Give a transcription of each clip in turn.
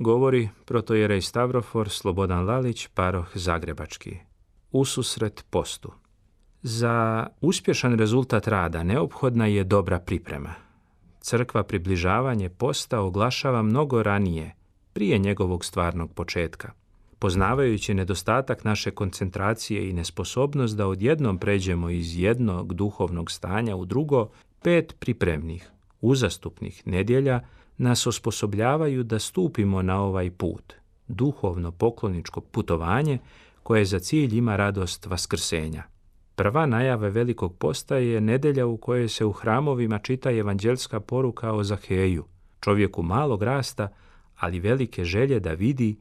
Govori protojerej Stavrofor Slobodan Lalić, paroh Zagrebački. Ususret postu. Za uspješan rezultat rada neophodna je dobra priprema. Crkva približavanje posta oglašava mnogo ranije, prije njegovog stvarnog početka. Poznavajući nedostatak naše koncentracije i nesposobnost da odjednom pređemo iz jednog duhovnog stanja u drugo, pet pripremnih, uzastupnih nedjelja nas osposobljavaju da stupimo na ovaj put, duhovno pokloničko putovanje koje za cilj ima radost vaskrsenja. Prva najava velikog posta je nedelja u kojoj se u hramovima čita evanđelska poruka o Zaheju, čovjeku malog rasta, ali velike želje da vidi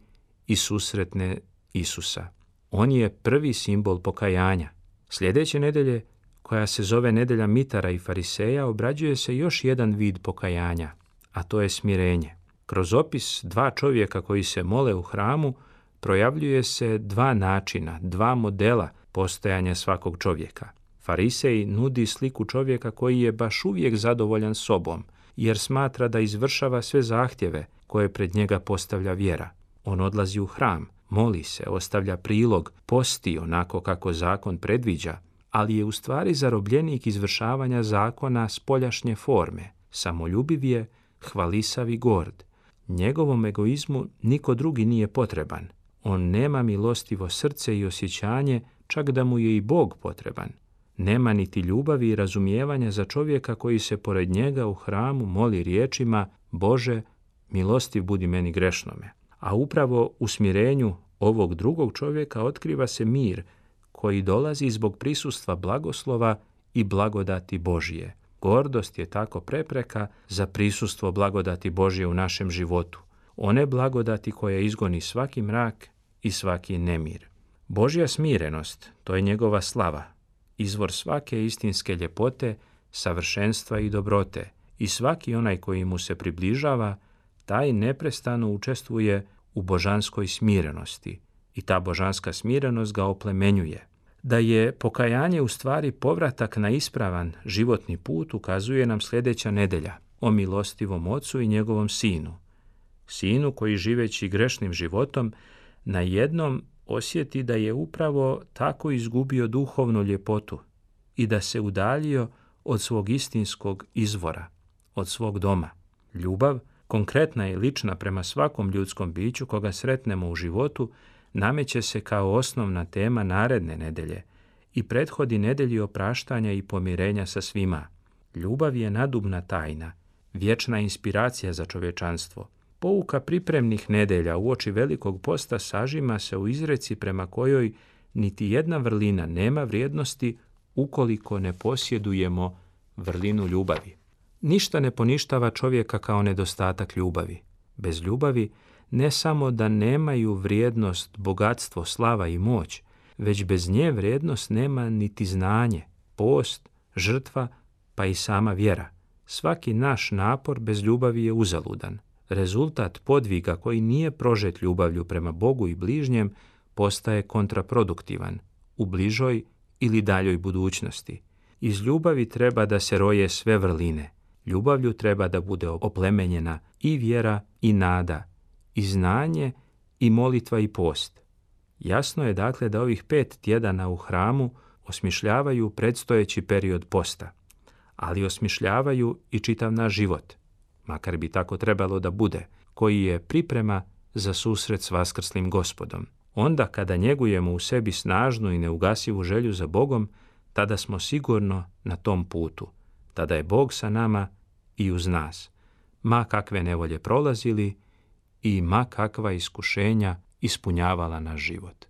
i susretne Isusa. On je prvi simbol pokajanja. Sljedeće nedelje, koja se zove nedelja mitara i fariseja, obrađuje se još jedan vid pokajanja, a to je smirenje. Kroz opis dva čovjeka koji se mole u hramu projavljuje se dva načina, dva modela postojanja svakog čovjeka. Farisej nudi sliku čovjeka koji je baš uvijek zadovoljan sobom, jer smatra da izvršava sve zahtjeve koje pred njega postavlja vjera. On odlazi u hram, moli se, ostavlja prilog, posti onako kako zakon predviđa, ali je u stvari zarobljenik izvršavanja zakona spoljašnje forme, samoljubiv je, hvalisav i gord. Njegovom egoizmu niko drugi nije potreban. On nema milostivo srce i osjećanje, čak da mu je i Bog potreban. Nema niti ljubavi i razumijevanja za čovjeka koji se pored njega u hramu moli riječima Bože, milostiv budi meni grešnome. A upravo u smirenju ovog drugog čovjeka otkriva se mir koji dolazi zbog prisustva blagoslova i blagodati Božije. Gordost je tako prepreka za prisustvo blagodati Božje u našem životu. One blagodati koje izgoni svaki mrak i svaki nemir. Božja smirenost, to je njegova slava, izvor svake istinske ljepote, savršenstva i dobrote. I svaki onaj koji mu se približava, taj neprestano učestvuje u božanskoj smirenosti i ta božanska smirenost ga oplemenjuje. Da je pokajanje u stvari povratak na ispravan životni put ukazuje nam sljedeća nedelja o milostivom ocu i njegovom sinu. Sinu koji živeći grešnim životom na jednom osjeti da je upravo tako izgubio duhovnu ljepotu i da se udaljio od svog istinskog izvora, od svog doma. Ljubav, konkretna i lična prema svakom ljudskom biću koga sretnemo u životu, nameće se kao osnovna tema naredne nedelje i prethodi nedelji opraštanja i pomirenja sa svima. Ljubav je nadubna tajna, vječna inspiracija za čovječanstvo. Pouka pripremnih nedelja u oči velikog posta sažima se u izreci prema kojoj niti jedna vrlina nema vrijednosti ukoliko ne posjedujemo vrlinu ljubavi. Ništa ne poništava čovjeka kao nedostatak ljubavi. Bez ljubavi ne samo da nemaju vrijednost, bogatstvo, slava i moć, već bez nje vrijednost nema niti znanje, post, žrtva, pa i sama vjera. Svaki naš napor bez ljubavi je uzaludan. Rezultat podviga koji nije prožet ljubavlju prema Bogu i bližnjem postaje kontraproduktivan u bližoj ili daljoj budućnosti. Iz ljubavi treba da se roje sve vrline. Ljubavlju treba da bude oplemenjena i vjera i nada, i znanje i molitva i post. Jasno je dakle da ovih pet tjedana u hramu osmišljavaju predstojeći period posta, ali osmišljavaju i čitav naš život, makar bi tako trebalo da bude, koji je priprema za susret s vaskrslim gospodom. Onda kada njegujemo u sebi snažnu i neugasivu želju za Bogom, tada smo sigurno na tom putu. Tada je Bog sa nama i uz nas. Ma kakve nevolje prolazili i ma kakva iskušenja ispunjavala naš život.